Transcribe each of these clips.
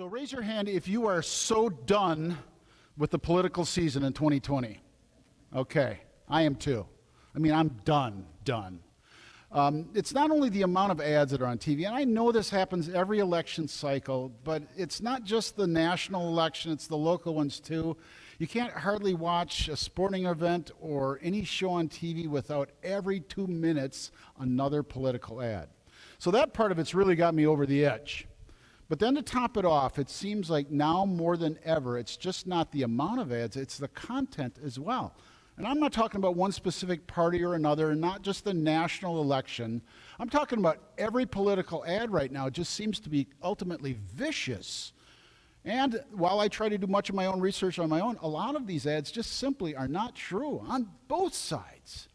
So raise your hand if you are so done with the political season in 2020. Okay, I am too. I mean, I'm done, done. Um, it's not only the amount of ads that are on TV, and I know this happens every election cycle, but it's not just the national election, it's the local ones too. You can't hardly watch a sporting event or any show on TV without every two minutes another political ad. So that part of it's really got me over the edge. But then to top it off, it seems like now more than ever, it's just not the amount of ads, it's the content as well. And I'm not talking about one specific party or another, and not just the national election. I'm talking about every political ad right now. Just seems to be ultimately vicious. And while I try to do much of my own research on my own, a lot of these ads just simply are not true on both sides.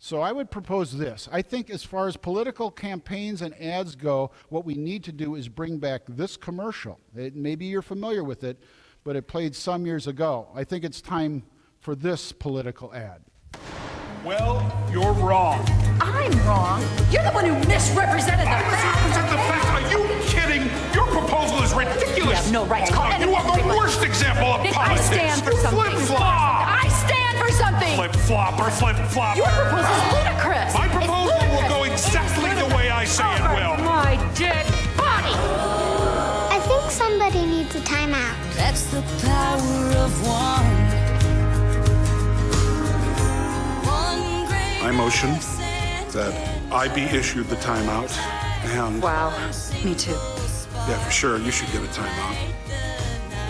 So I would propose this. I think, as far as political campaigns and ads go, what we need to do is bring back this commercial. It, maybe you're familiar with it, but it played some years ago. I think it's time for this political ad. Well, you're wrong. I'm wrong. You're the one who misrepresented the I facts. misrepresent the facts. Are you kidding? Your proposal is ridiculous. You have no right to call Uh, You are the worst example of politics. I politics. stand for You something. Flip-flop. Flip flopper, flip flopper. Your proposal is ludicrous. My It's proposal will go exactly the way I say it will. My dead body. I think somebody needs a timeout. That's the power of one. One great I motion that I be issued the timeout. And Wow, me too. yeah, for sure, you should get a timeout.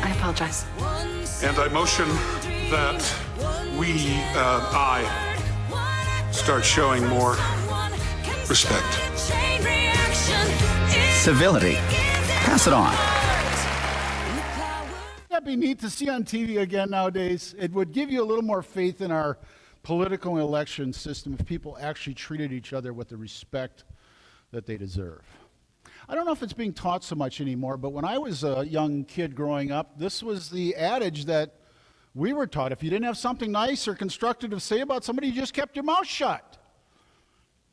I apologize. And I motion that we, uh, I, start showing more respect. Chain reaction is Civility. Pass it on. That'd be neat to see on TV again nowadays. It would give you a little more faith in our political and election system if people actually treated each other with the respect that they deserve. I don't know if it's being taught so much anymore, but when I was a young kid growing up, this was the adage that we were taught. If you didn't have something nice or constructive to say about somebody, you just kept your mouth shut.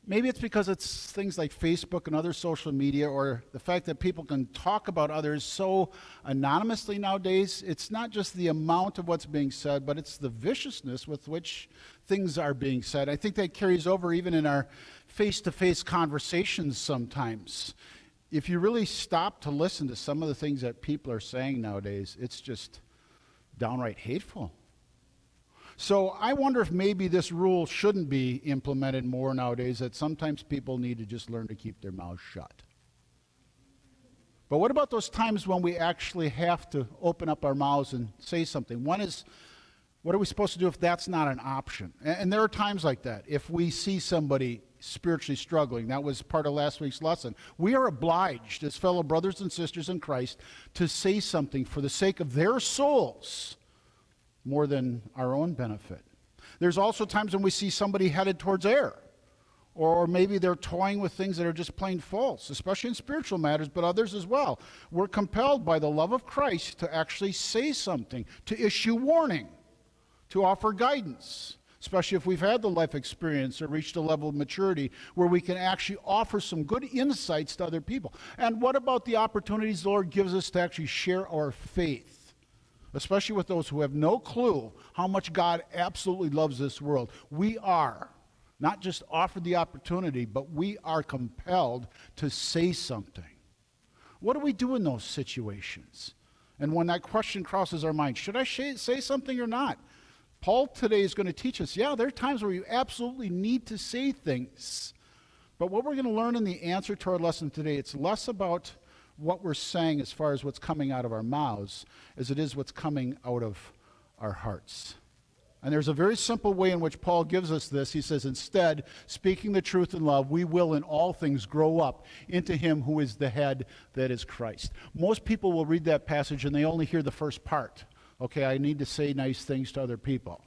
Maybe it's because it's things like Facebook and other social media, or the fact that people can talk about others so anonymously nowadays. It's not just the amount of what's being said, but it's the viciousness with which things are being said. I think that carries over even in our face to face conversations sometimes. If you really stop to listen to some of the things that people are saying nowadays, it's just downright hateful. So I wonder if maybe this rule shouldn't be implemented more nowadays, that sometimes people need to just learn to keep their mouths shut. But what about those times when we actually have to open up our mouths and say something? One is, what are we supposed to do if that's not an option? And, and there are times like that. If we see somebody spiritually struggling, that was part of last week's lesson, we are obliged as fellow brothers and sisters in Christ to say something for the sake of their souls more than our own benefit. There's also times when we see somebody headed towards error, or maybe they're toying with things that are just plain false, especially in spiritual matters, but others as well. We're compelled by the love of Christ to actually say something, to issue warning, to offer guidance, especially if we've had the life experience or reached a level of maturity where we can actually offer some good insights to other people. And what about the opportunities the Lord gives us to actually share our faith? especially with those who have no clue how much God absolutely loves this world. We are not just offered the opportunity, but we are compelled to say something. What do we do in those situations? And when that question crosses our mind, should I say something or not? Paul today is going to teach us yeah, there are times where you absolutely need to say things. But what we're going to learn in the answer to our lesson today, it's less about what we're saying as far as what's coming out of our mouths as it is what's coming out of our hearts. And there's a very simple way in which Paul gives us this. He says, instead, speaking the truth in love, we will in all things grow up into him who is the head, that is Christ. Most people will read that passage and they only hear the first part. Okay, I need to say nice things to other people.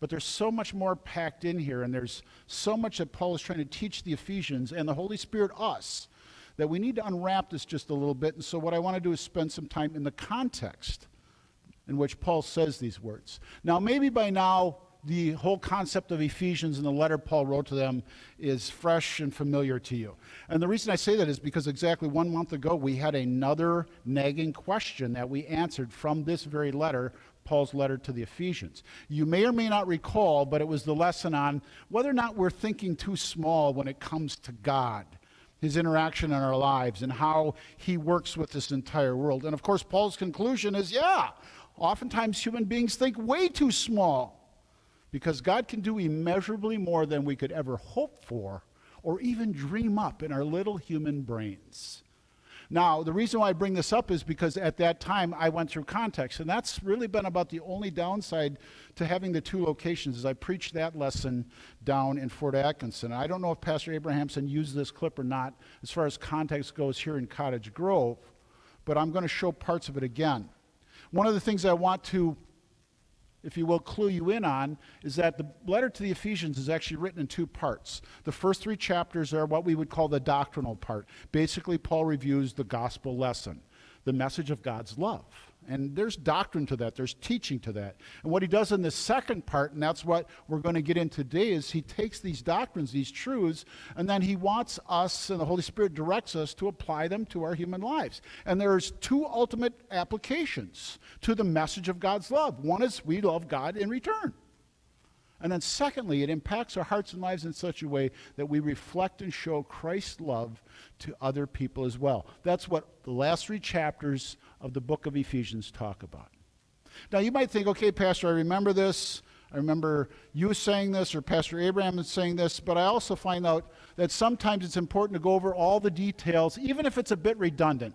But there's so much more packed in here, and there's so much that Paul is trying to teach the Ephesians and the Holy Spirit us that we need to unwrap this just a little bit. And so, what I want to do is spend some time in the context in which Paul says these words. Now, maybe by now the whole concept of Ephesians and the letter Paul wrote to them is fresh and familiar to you. And the reason I say that is because exactly one month ago we had another nagging question that we answered from this very letter, Paul's letter to the Ephesians. You may or may not recall, but it was the lesson on whether or not we're thinking too small when it comes to God his interaction in our lives and how he works with this entire world. And of course, Paul's conclusion is yeah, oftentimes human beings think way too small because God can do immeasurably more than we could ever hope for or even dream up in our little human brains. Now, the reason why I bring this up is because at that time I went through context, and that's really been about the only downside to having the two locations. Is I preached that lesson down in Fort Atkinson. I don't know if Pastor Abrahamson used this clip or not, as far as context goes here in Cottage Grove, but I'm going to show parts of it again. One of the things I want to if you will, clue you in on is that the letter to the Ephesians is actually written in two parts. The first three chapters are what we would call the doctrinal part. Basically, Paul reviews the gospel lesson, the message of God's love. And there's doctrine to that, there's teaching to that. And what he does in the second part, and that's what we're going to get in today, is he takes these doctrines, these truths, and then he wants us, and the Holy Spirit directs us to apply them to our human lives. And there's two ultimate applications to the message of God's love. One is we love God in return. And then, secondly, it impacts our hearts and lives in such a way that we reflect and show Christ's love to other people as well. That's what the last three chapters of the book of Ephesians talk about. Now, you might think, okay, Pastor, I remember this. I remember you saying this, or Pastor Abraham saying this, but I also find out that sometimes it's important to go over all the details, even if it's a bit redundant.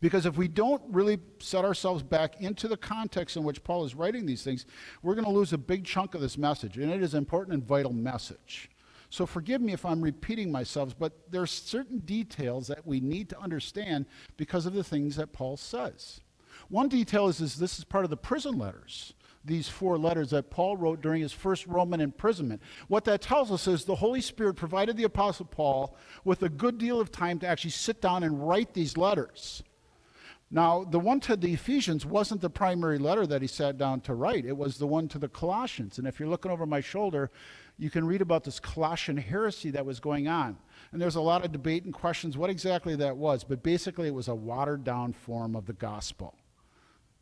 Because if we don't really set ourselves back into the context in which Paul is writing these things, we're going to lose a big chunk of this message. And it is an important and vital message. So forgive me if I'm repeating myself, but there's certain details that we need to understand because of the things that Paul says. One detail is, is this is part of the prison letters these four letters that Paul wrote during his first Roman imprisonment. What that tells us is the Holy Spirit provided the Apostle Paul with a good deal of time to actually sit down and write these letters. Now, the one to the Ephesians wasn't the primary letter that he sat down to write, it was the one to the Colossians. And if you're looking over my shoulder, you can read about this Colossian heresy that was going on. And there's a lot of debate and questions what exactly that was, but basically it was a watered down form of the gospel.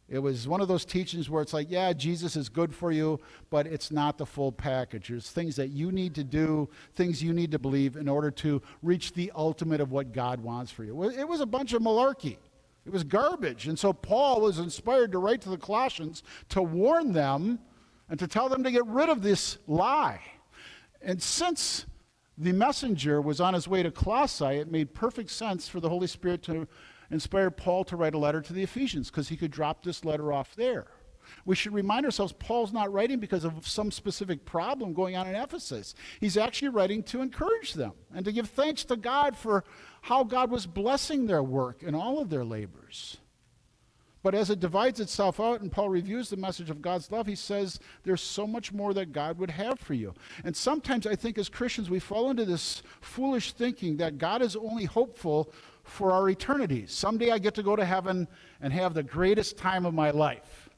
It was one of those teachings where it's like, yeah, Jesus is good for you, but it's not the full package. There's things that you need to do, things you need to believe in order to reach the ultimate of what God wants for you. It was a bunch of malarkey. It was garbage. And so Paul was inspired to write to the Colossians to warn them and to tell them to get rid of this lie. And since the messenger was on his way to Colossae, it made perfect sense for the Holy Spirit to inspire Paul to write a letter to the Ephesians because he could drop this letter off there. We should remind ourselves Paul's not writing because of some specific problem going on in Ephesus. He's actually writing to encourage them and to give thanks to God for how God was blessing their work and all of their labors. But as it divides itself out and Paul reviews the message of God's love, he says there's so much more that God would have for you. And sometimes I think as Christians we fall into this foolish thinking that God is only hopeful for our eternity. Someday I get to go to heaven and have the greatest time of my life.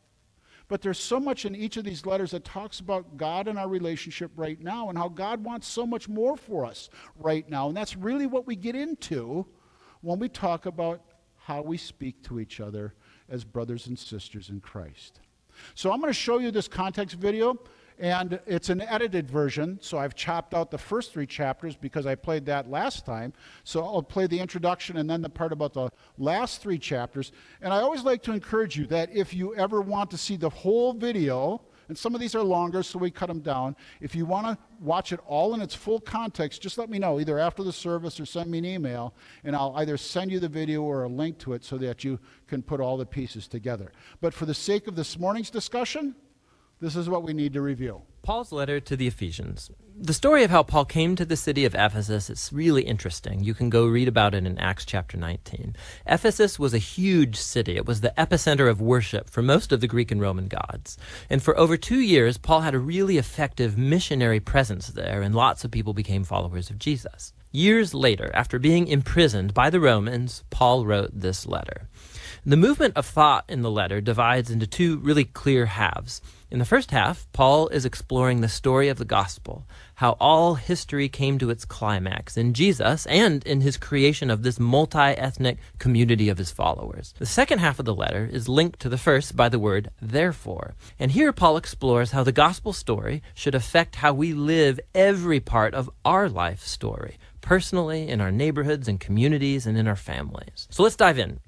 But there's so much in each of these letters that talks about God and our relationship right now and how God wants so much more for us right now. And that's really what we get into when we talk about how we speak to each other as brothers and sisters in Christ. So I'm going to show you this context video. And it's an edited version, so I've chopped out the first three chapters because I played that last time. So I'll play the introduction and then the part about the last three chapters. And I always like to encourage you that if you ever want to see the whole video, and some of these are longer, so we cut them down. If you want to watch it all in its full context, just let me know, either after the service or send me an email, and I'll either send you the video or a link to it so that you can put all the pieces together. But for the sake of this morning's discussion, this is what we need to review. Paul's letter to the Ephesians. The story of how Paul came to the city of Ephesus is really interesting. You can go read about it in Acts chapter 19. Ephesus was a huge city. It was the epicenter of worship for most of the Greek and Roman gods. And for over two years, Paul had a really effective missionary presence there, and lots of people became followers of Jesus. Years later, after being imprisoned by the Romans, Paul wrote this letter. The movement of thought in the letter divides into two really clear halves. In the first half, Paul is exploring the story of the gospel, how all history came to its climax in Jesus and in his creation of this multi ethnic community of his followers. The second half of the letter is linked to the first by the word therefore. And here Paul explores how the gospel story should affect how we live every part of our life story, personally, in our neighborhoods and communities, and in our families. So let's dive in.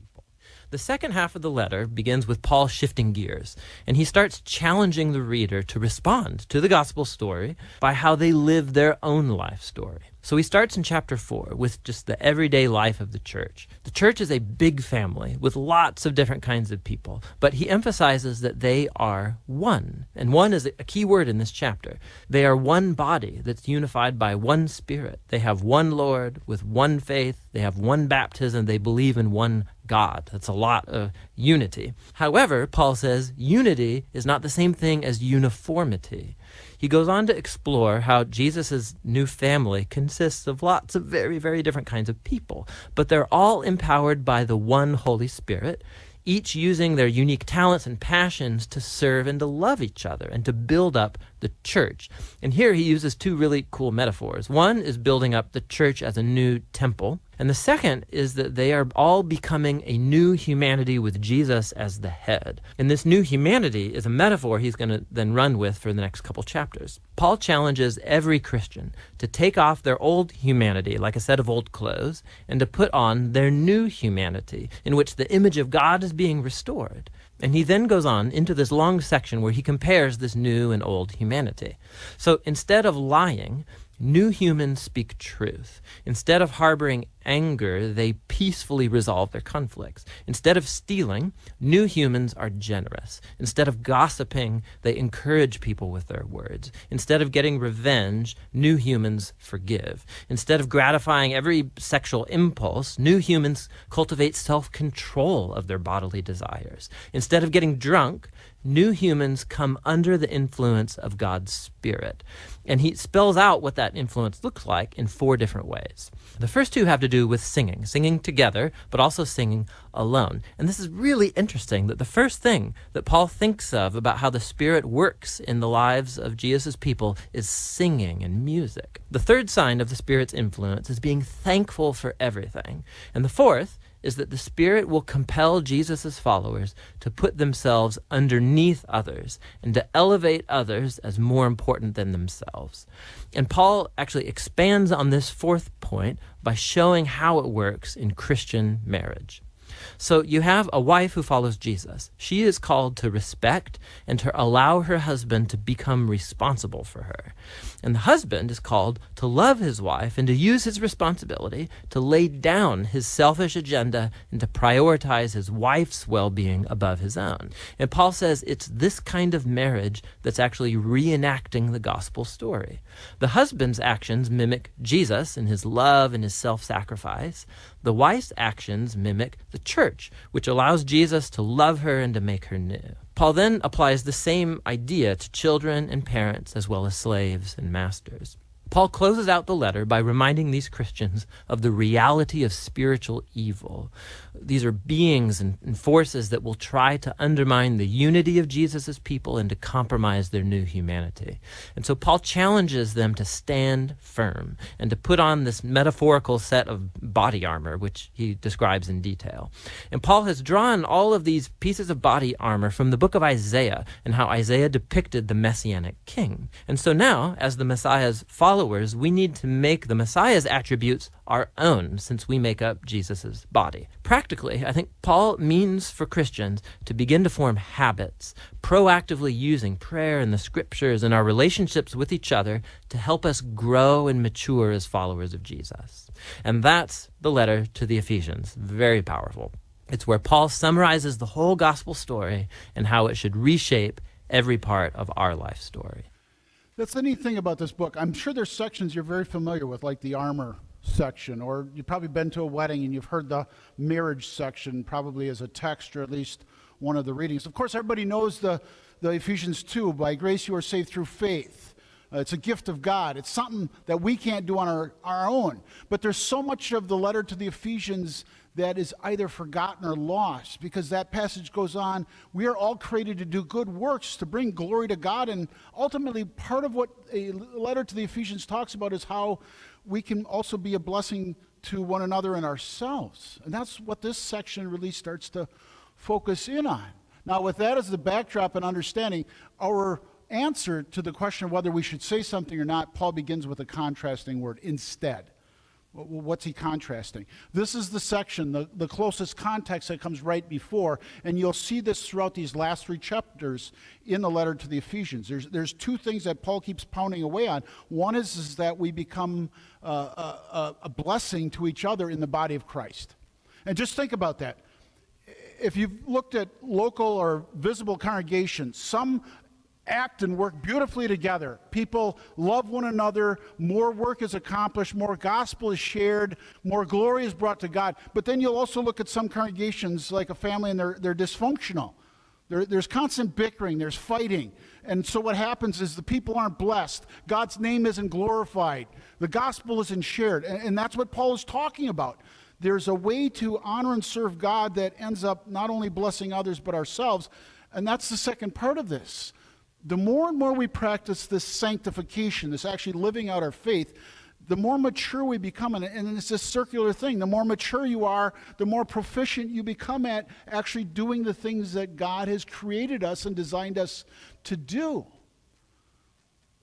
The second half of the letter begins with Paul shifting gears, and he starts challenging the reader to respond to the gospel story by how they live their own life story. So he starts in chapter 4 with just the everyday life of the church. The church is a big family with lots of different kinds of people, but he emphasizes that they are one. And one is a key word in this chapter. They are one body that's unified by one spirit. They have one Lord with one faith. They have one baptism. They believe in one God. That's a lot of unity. However, Paul says unity is not the same thing as uniformity. He goes on to explore how Jesus' new family consists of lots of very, very different kinds of people, but they're all empowered by the one Holy Spirit, each using their unique talents and passions to serve and to love each other and to build up the church. And here he uses two really cool metaphors. One is building up the church as a new temple, and the second is that they are all becoming a new humanity with Jesus as the head. And this new humanity is a metaphor he's going to then run with for the next couple chapters. Paul challenges every Christian to take off their old humanity, like a set of old clothes, and to put on their new humanity, in which the image of God is being restored. And he then goes on into this long section where he compares this new and old humanity. So instead of lying, New humans speak truth. Instead of harboring anger, they peacefully resolve their conflicts. Instead of stealing, new humans are generous. Instead of gossiping, they encourage people with their words. Instead of getting revenge, new humans forgive. Instead of gratifying every sexual impulse, new humans cultivate self control of their bodily desires. Instead of getting drunk, new humans come under the influence of God's Spirit. And he spells out what that influence looks like in four different ways. The first two have to do with singing, singing together, but also singing alone. And this is really interesting that the first thing that Paul thinks of about how the Spirit works in the lives of Jesus' people is singing and music. The third sign of the Spirit's influence is being thankful for everything. And the fourth is that the Spirit will compel Jesus' followers to put themselves underneath others and to elevate others as more important than themselves. And Paul actually expands on this fourth point by showing how it works in Christian marriage. So you have a wife who follows Jesus. She is called to respect and to allow her husband to become responsible for her. And the husband is called to love his wife and to use his responsibility to lay down his selfish agenda and to prioritize his wife's well being above his own. And Paul says it's this kind of marriage that's actually reenacting the gospel story. The husband's actions mimic Jesus in his love and his self sacrifice. The wife's actions mimic the church, which allows Jesus to love her and to make her new. Paul then applies the same idea to children and parents, as well as slaves and masters. Paul closes out the letter by reminding these Christians of the reality of spiritual evil. These are beings and, forces that will try to undermine the unity of Jesus' people and to compromise their new humanity. And so Paul challenges them to stand firm and to put on this metaphorical set of body armor, which he describes in detail. And Paul has drawn all of these pieces of body armor from the book of Isaiah and how Isaiah depicted the messianic king. And so now, as the Messiah's followers, we need to make the Messiah's attributes our own since we make up Jesus' body. Practically, I think Paul means for Christians to begin to form habits, proactively using prayer and the scriptures and our relationships with each other to help us grow and mature as followers of Jesus. And that's the letter to the Ephesians. Very powerful. It's where Paul summarizes the whole gospel story and how it should reshape every part of our life story. That's the neat thing about this book. I'm sure there's sections you're very familiar with, like the armor section, or you've probably been to a wedding and you've heard the marriage section probably as a text or at least one of the readings. Of course, everybody knows the, the Ephesians 2 by grace you are saved through faith. Uh, it's a gift of God. It's something that we can't do on our, our own. But there's so much of the letter to the Ephesians that is either forgotten or lost because that passage goes on we are all created to do good works to bring glory to god and ultimately part of what a letter to the ephesians talks about is how we can also be a blessing to one another and ourselves and that's what this section really starts to focus in on. Now with that as the backdrop and understanding our answer to the question of whether we should say something or not paul begins with a contrasting word instead What's he contrasting? This is the section, the, the closest context that comes right before, and you'll see this throughout these last three chapters in the letter to the Ephesians. There's, there's two things that Paul keeps pounding away on. One is, is that we become uh, a, a blessing to each other in the body of Christ. And just think about that if you've looked at local or visible congregations, some act and work beautifully together. People love one another, more work is accomplished, more gospel is shared, more glory is brought to God. But then you'll also look at some congregations like a family and they're, they're dysfunctional. There, there's constant bickering, there's fighting. And so what happens is the people aren't blessed. God's name isn't glorified. The gospel isn't shared. And, and that's what Paul is talking about. There's a way to honor and serve God that ends up not only blessing others but ourselves. And that's the second part of this the more and more we practice this sanctification, this actually living out our faith, the more mature we become. And, it's this circular thing. The more mature you are, the more proficient you become at actually doing the things that God has created us and designed us to do.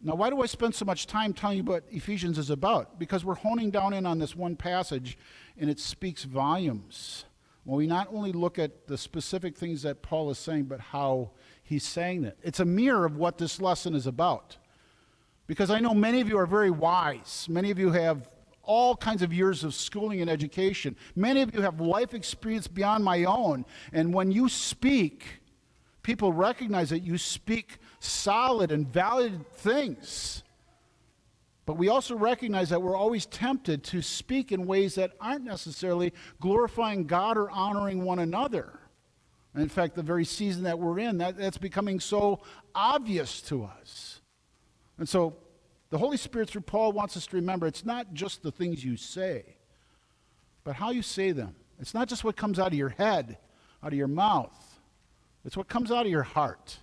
Now, why do I spend so much time telling you what Ephesians is about? Because we're honing down in on this one passage, and it speaks volumes. When we not only look at the specific things that Paul is saying, but how he's saying that. It's a mirror of what this lesson is about. Because I know many of you are very wise. Many of you have all kinds of years of schooling and education. Many of you have life experience beyond my own. And when you speak, people recognize that you speak solid and valid things. But we also recognize that we're always tempted to speak in ways that aren't necessarily glorifying God or honoring one another. In fact, the very season that we're in, that, that's becoming so obvious to us. And so the Holy Spirit, through Paul, wants us to remember it's not just the things you say, but how you say them. It's not just what comes out of your head, out of your mouth, it's what comes out of your heart.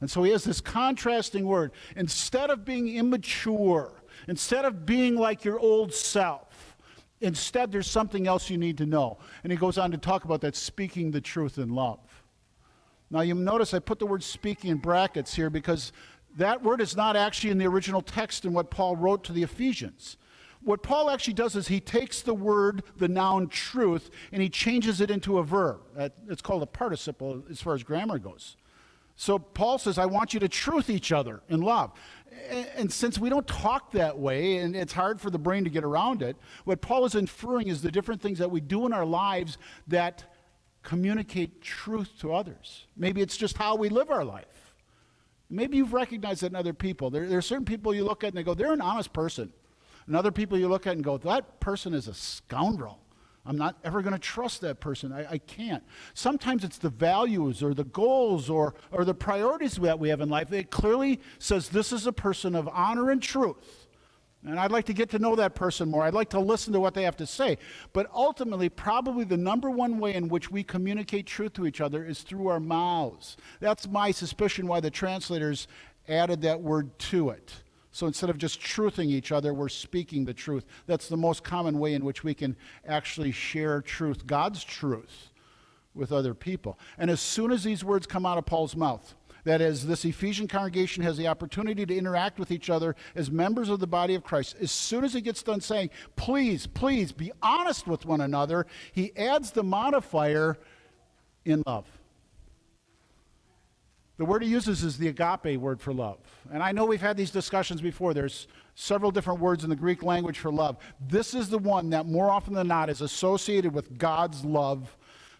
And so he has this contrasting word. Instead of being immature, instead of being like your old self, instead there's something else you need to know. And he goes on to talk about that speaking the truth in love. Now, you notice I put the word speaking in brackets here because that word is not actually in the original text in what Paul wrote to the Ephesians. What Paul actually does is he takes the word, the noun truth, and he changes it into a verb. It's called a participle as far as grammar goes. So Paul says, I want you to truth each other in love. And since we don't talk that way, and it's hard for the brain to get around it, what Paul is inferring is the different things that we do in our lives that communicate truth to others. Maybe it's just how we live our life. Maybe you've recognized that in other people. There, there, are certain people you look at and they go, they're an honest person. And other people you look at and go, that person is a scoundrel. I'm not ever going to trust that person. I, I, can't. Sometimes it's the values or the goals or, or the priorities that we have in life. It clearly says this is a person of honor and truth. And I'd like to get to know that person more. I'd like to listen to what they have to say. But ultimately, probably the number one way in which we communicate truth to each other is through our mouths. That's my suspicion why the translators added that word to it. So instead of just truthing each other, we're speaking the truth. That's the most common way in which we can actually share truth, God's truth, with other people. And as soon as these words come out of Paul's mouth, that as this Ephesian congregation has the opportunity to interact with each other as members of the body of Christ, as soon as he gets done saying, please, please be honest with one another, he adds the modifier in love. The word he uses is the agape word for love. And I know we've had these discussions before. There's several different words in the Greek language for love. This is the one that more often than not is associated with God's love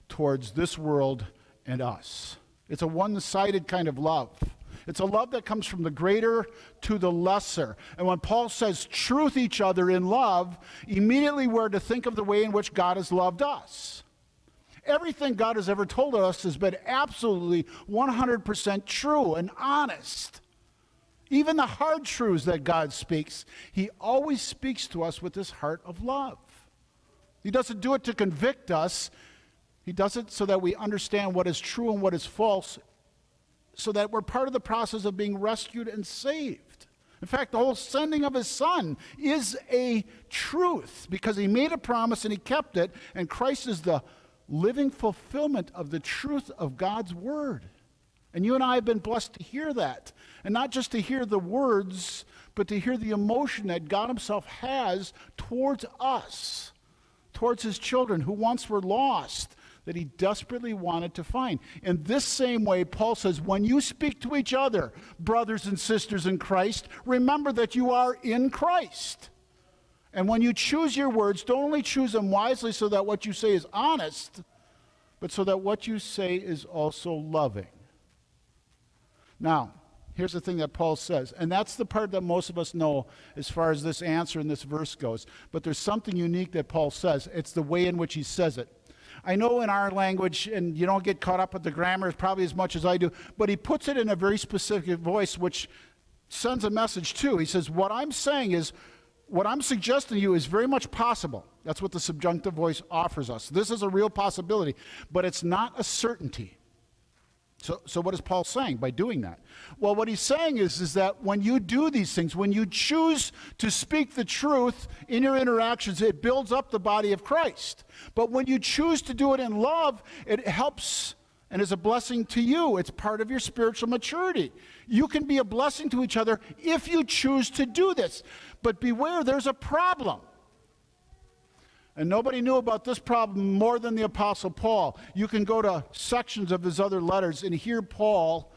towards this world and us. It's a one sided kind of love. It's a love that comes from the greater to the lesser. And when Paul says truth each other in love, immediately we're to think of the way in which God has loved us. Everything God has ever told us has been absolutely 100% true and honest. Even the hard truths that God speaks, He always speaks to us with this heart of love. He doesn't do it to convict us. He does it so that we understand what is true and what is false, so that we're part of the process of being rescued and saved. In fact, the whole sending of his son is a truth because he made a promise and he kept it, and Christ is the living fulfillment of the truth of God's word. And you and I have been blessed to hear that. And not just to hear the words, but to hear the emotion that God Himself has towards us, towards His children who once were lost, that He desperately wanted to find. In this same way, Paul says, when you speak to each other, brothers and sisters in Christ, remember that you are in Christ. And when you choose your words, don't only choose them wisely so that what you say is honest, but so that what you say is also loving. Now, here's the thing that Paul says, and that's the part that most of us know as far as this answer in this verse goes. But there's something unique that Paul says. It's the way in which he says it. I know in our language, and you don't get caught up with the grammar probably as much as I do, but he puts it in a very specific voice, which sends a message too. He says, What I'm saying is, what I'm suggesting to you is very much possible. That's what the subjunctive voice offers us. This is a real possibility, but it's not a certainty. So, so what is Paul saying by doing that? Well, what he's saying is, is that when you do these things, when you choose to speak the truth in your interactions, it builds up the body of Christ. But when you choose to do it in love, it helps and is a blessing to you. It's part of your spiritual maturity. You can be a blessing to each other if you choose to do this. But beware, there's a problem. And nobody knew about this problem more than the Apostle Paul. You can go to sections of his other letters and hear Paul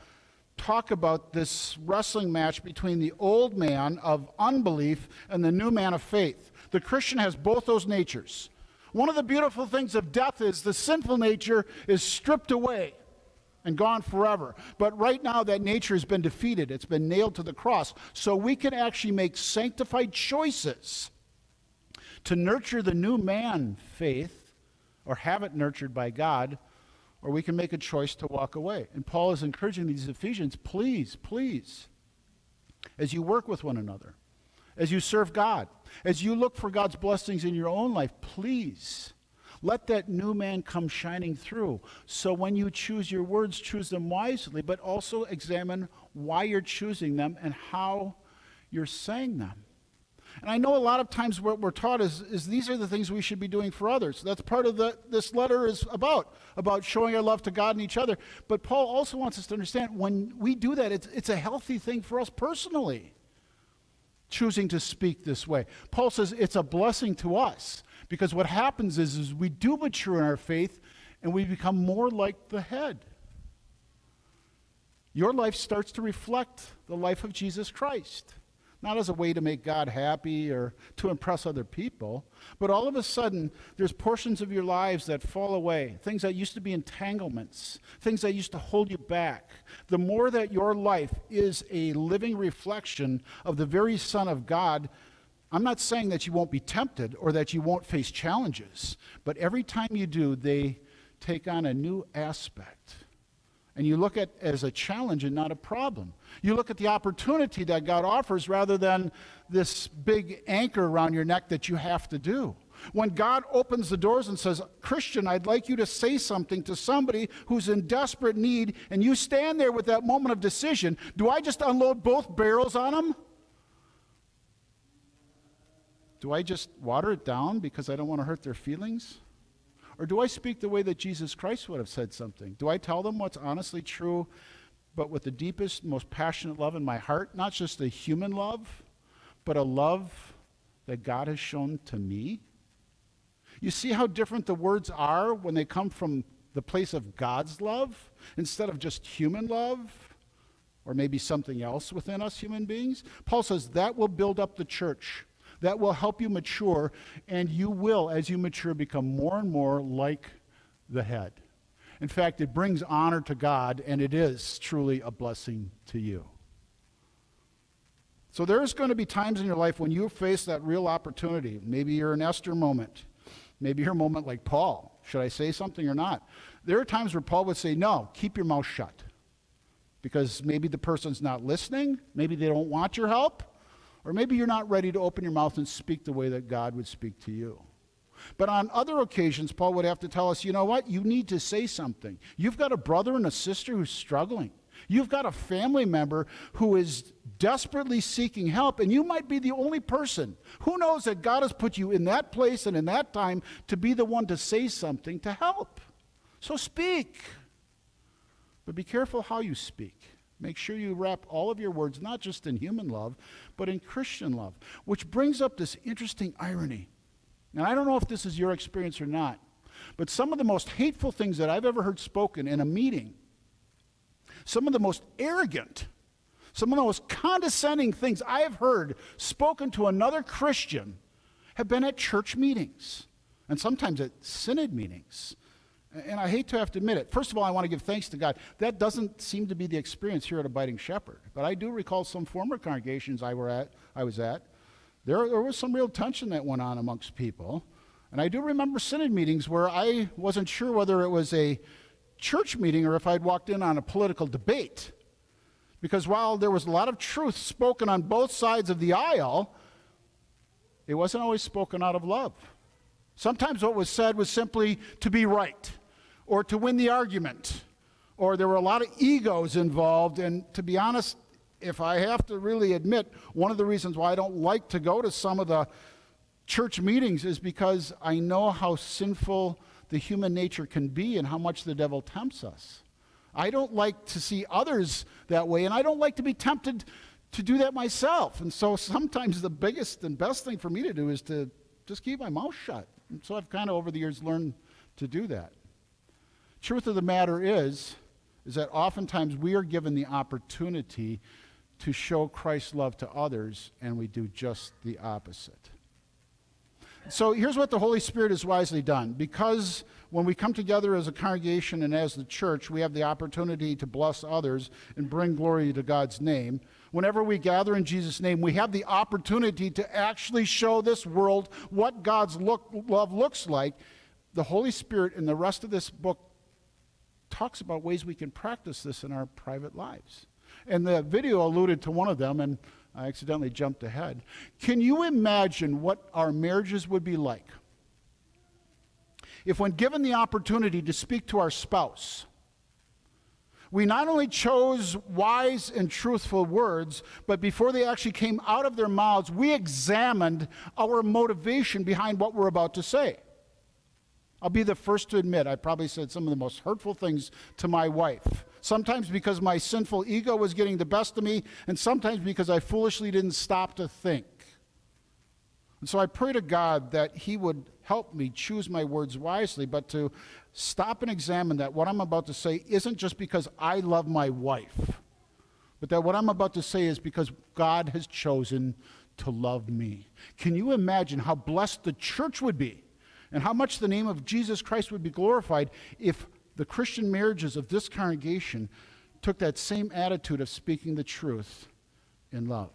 talk about this wrestling match between the old man of unbelief and the new man of faith. The Christian has both those natures. One of the beautiful things of death is the sinful nature is stripped away and gone forever. But right now, that nature has been defeated, it's been nailed to the cross. So we can actually make sanctified choices to nurture the new man faith or have it nurtured by God, or we can make a choice to walk away. And Paul is encouraging these Ephesians please, please, as you work with one another, as you serve God, as you look for God's blessings in your own life, please let that new man come shining through. So when you choose your words, choose them wisely, but also examine why you're choosing them and how you're saying them. And I know a lot of times what we're taught is, is these are the things we should be doing for others. That's part of the, this letter is about, about showing our love to God and each other. But Paul also wants us to understand when we do that, it's, it's a healthy thing for us personally, choosing to speak this way. Paul says it's a blessing to us because what happens is, is we do mature in our faith and we become more like the head. Your life starts to reflect the life of Jesus Christ not as a way to make God happy or to impress other people, but all of a sudden, there's portions of your lives that fall away, things that used to be entanglements, things that used to hold you back. The more that your life is a living reflection of the very Son of God, I'm not saying that you won't be tempted or that you won't face challenges, but every time you do, they take on a new aspect and you look at as a challenge and not a problem. You look at the opportunity that God offers rather than this big anchor around your neck that you have to do. When God opens the doors and says, Christian, I'd like you to say something to somebody who's in desperate need, and you stand there with that moment of decision, do I just unload both barrels on them? Do I just water it down because I don't want to hurt their feelings? Or do I speak the way that Jesus Christ would have said something? Do I tell them what's honestly true, but with the deepest, most passionate love in my heart? Not just a human love, but a love that God has shown to me? You see how different the words are when they come from the place of God's love instead of just human love or maybe something else within us human beings? Paul says that will build up the church. That will help you mature, and you will, as you mature, become more and more like the head. In fact, it brings honor to God, and it is truly a blessing to you. So there's going to be times in your life when you face that real opportunity. Maybe you're an Esther moment. Maybe you're a moment like Paul. Should I say something or not? There are times where Paul would say, No, keep your mouth shut. Because maybe the person's not listening. Maybe they don't want your help. Or maybe you're not ready to open your mouth and speak the way that God would speak to you. But on other occasions, Paul would have to tell us, you know what? You need to say something. You've got a brother and a sister who's struggling. You've got a family member who is desperately seeking help, and you might be the only person. Who knows that God has put you in that place and in that time to be the one to say something to help? So speak. But be careful how you speak. Make sure you wrap all of your words not just in human love, but in Christian love, which brings up this interesting irony. And I don't know if this is your experience or not, but some of the most hateful things that I've ever heard spoken in a meeting, some of the most arrogant, some of the most condescending things I have heard spoken to another Christian have been at church meetings and sometimes at synod meetings. And I hate to have to admit it. First of all, I want to give thanks to God. That doesn't seem to be the experience here at Abiding Shepherd. But I do recall some former congregations I, were at, I was at. There, there was some real tension that went on amongst people. And I do remember synod meetings where I wasn't sure whether it was a church meeting or if I'd walked in on a political debate. Because while there was a lot of truth spoken on both sides of the aisle, it wasn't always spoken out of love. Sometimes what was said was simply to be right or to win the argument, or there were a lot of egos involved. And to be honest, if I have to really admit, one of the reasons why I don't like to go to some of the church meetings is because I know how sinful the human nature can be and how much the devil tempts us. I don't like to see others that way, and I don't like to be tempted to do that myself. And so sometimes the biggest and best thing for me to do is to just keep my mouth shut. And so I've kind of over the years learned to do that. Truth of the matter is, is that oftentimes we are given the opportunity to show Christ's love to others, and we do just the opposite. So here's what the Holy Spirit has wisely done. Because when we come together as a congregation and as the church, we have the opportunity to bless others and bring glory to God's name. Whenever we gather in Jesus' name, we have the opportunity to actually show this world what God's look, love looks like. The Holy Spirit in the rest of this book talks about ways we can practice this in our private lives. And the video alluded to one of them, and I accidentally jumped ahead. Can you imagine what our marriages would be like if, when given the opportunity to speak to our spouse, we not only chose wise and truthful words, but before they actually came out of their mouths, we examined our motivation behind what we're about to say. I'll be the first to admit I probably said some of the most hurtful things to my wife. Sometimes because my sinful ego was getting the best of me, and sometimes because I foolishly didn't stop to think. And so I pray to God that He would help me choose my words wisely, but to stop and examine that what I'm about to say isn't just because I love my wife, but that what I'm about to say is because God has chosen to love me. Can you imagine how blessed the church would be? and how much the name of Jesus Christ would be glorified if the Christian marriages of this congregation took that same attitude of speaking the truth in love.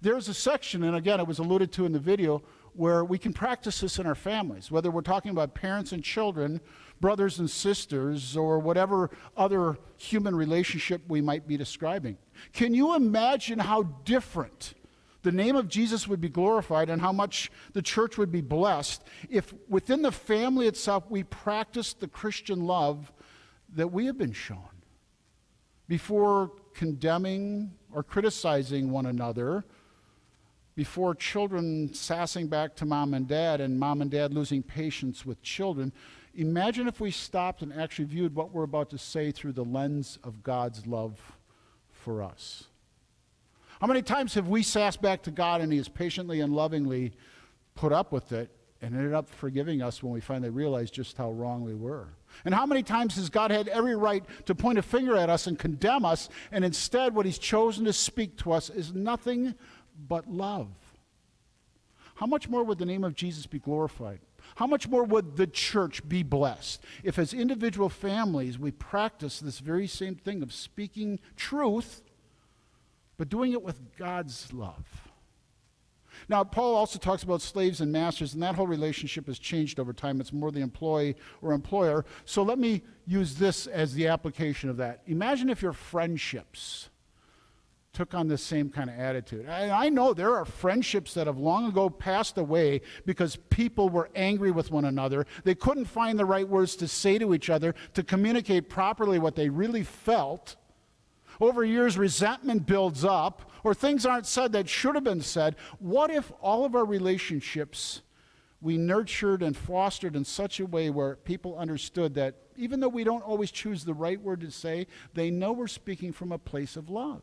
There's a section, and again, it was alluded to in the video, where we can practice this in our families, whether we're talking about parents and children, brothers and sisters, or whatever other human relationship we might be describing. Can you imagine how different the name of Jesus would be glorified and how much the church would be blessed if within the family itself we practiced the Christian love that we have been shown before condemning or criticizing one another, before children sassing back to mom and dad and mom and dad losing patience with children. Imagine if we stopped and actually viewed what we're about to say through the lens of God's love for us. How many times have we sassed back to God and He has patiently and lovingly put up with it and ended up forgiving us when we finally realized just how wrong we were? And how many times has God had every right to point a finger at us and condemn us, and instead what He's chosen to speak to us is nothing but love? How much more would the name of Jesus be glorified? How much more would the church be blessed if, as individual families, we practice this very same thing of speaking truth but doing it with God's love. Now, Paul also talks about slaves and masters, and that whole relationship has changed over time. It's more the employee or employer. So let me use this as the application of that. Imagine if your friendships took on the same kind of attitude. And I know there are friendships that have long ago passed away because people were angry with one another. They couldn't find the right words to say to each other to communicate properly what they really felt. Over years, resentment builds up, or things aren't said that should have been said. What if all of our relationships we nurtured and fostered in such a way where people understood that even though we don't always choose the right word to say, they know we're speaking from a place of love?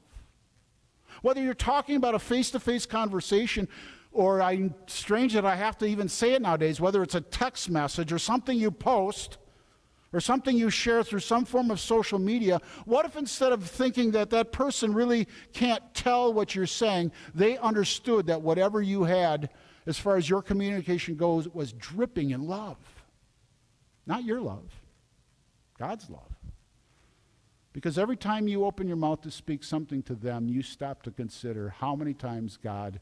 Whether you're talking about a face to face conversation, or I'm strange that I have to even say it nowadays, whether it's a text message or something you post or something you share through some form of social media, what if instead of thinking that that person really can't tell what you're saying, they understood that whatever you had as far as your communication goes was dripping in love? Not your love, God's love. Because every time you open your mouth to speak something to them, you stop to consider how many times God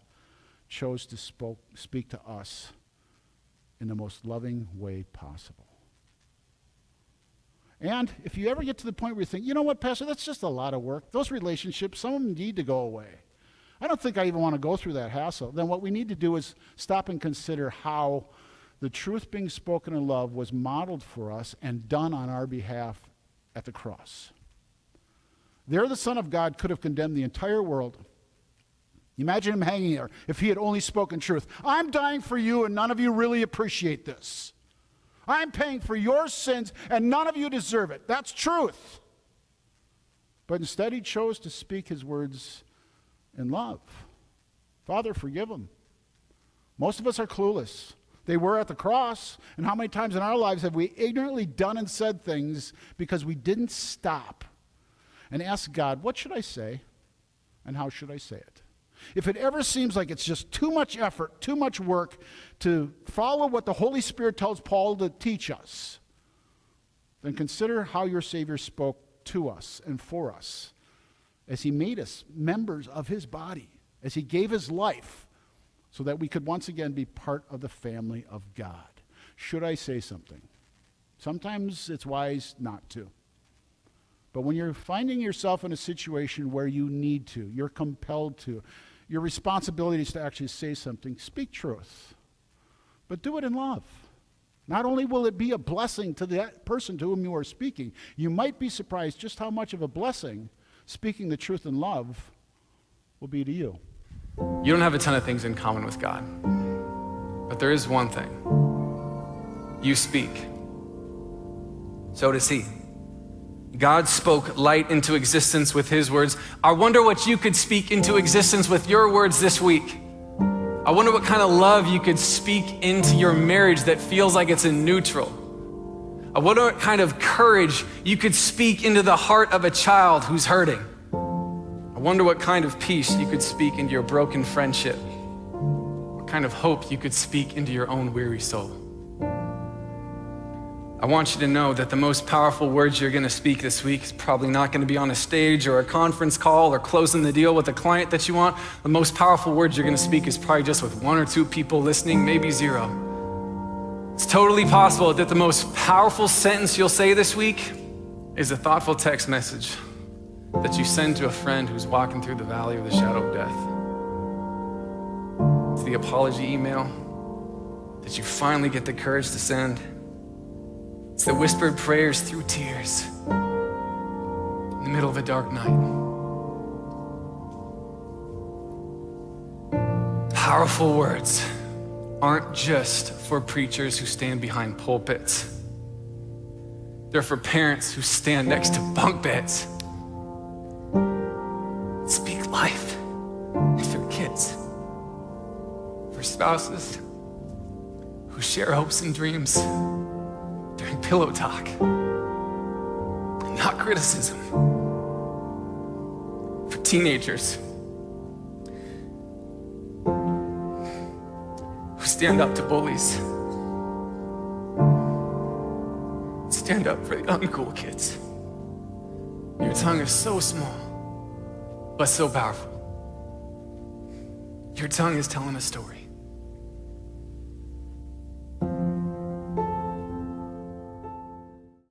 chose to spoke, speak to us in the most loving way possible. And if you ever get to the point where you think, you know what, Pastor, that's just a lot of work. Those relationships, some of them need to go away. I don't think I even want to go through that hassle. Then what we need to do is stop and consider how the truth being spoken in love was modeled for us and done on our behalf at the cross. There, the Son of God could have condemned the entire world. Imagine him hanging there if he had only spoken truth. I'm dying for you, and none of you really appreciate this. I'm paying for your sins, and none of you deserve it. That's truth. But instead, he chose to speak his words in love. Father, forgive them. Most of us are clueless. They were at the cross. And how many times in our lives have we ignorantly done and said things because we didn't stop and ask God, what should I say and how should I say it? If it ever seems like it's just too much effort, too much work to follow what the Holy Spirit tells Paul to teach us, then consider how your Savior spoke to us and for us as he made us members of his body, as he gave his life so that we could once again be part of the family of God. Should I say something? Sometimes it's wise not to. But when you're finding yourself in a situation where you need to, you're compelled to, your responsibility is to actually say something, speak truth. But do it in love. Not only will it be a blessing to that person to whom you are speaking, you might be surprised just how much of a blessing speaking the truth in love will be to you. You don't have a ton of things in common with God, but there is one thing you speak, so does He. God spoke light into existence with His words. I wonder what you could speak into existence with your words this week. I wonder what kind of love you could speak into your marriage that feels like it's in neutral. I wonder what kind of courage you could speak into the heart of a child who's hurting. I wonder what kind of peace you could speak into your broken friendship. What kind of hope you could speak into your own weary soul. I want you to know that the most powerful words you're going to speak this week is probably not going to be on a stage or a conference call or closing the deal with a client that you want. The most powerful words you're going to speak is probably just with one or two people listening, maybe zero. It's totally possible that the most powerful sentence you'll say this week is a thoughtful text message that you send to a friend who's walking through the valley of the shadow of death. It's the apology email that you finally get the courage to send. It's the whispered prayers through tears in the middle of a dark night. Powerful words aren't just for preachers who stand behind pulpits. They're for parents who stand next to bunk beds. Speak life for kids, for spouses who share hopes and dreams pillow talk, not criticism. For teenagers who stand up to bullies, stand up for the uncool kids. Your tongue is so small, but so powerful. Your tongue is telling a story.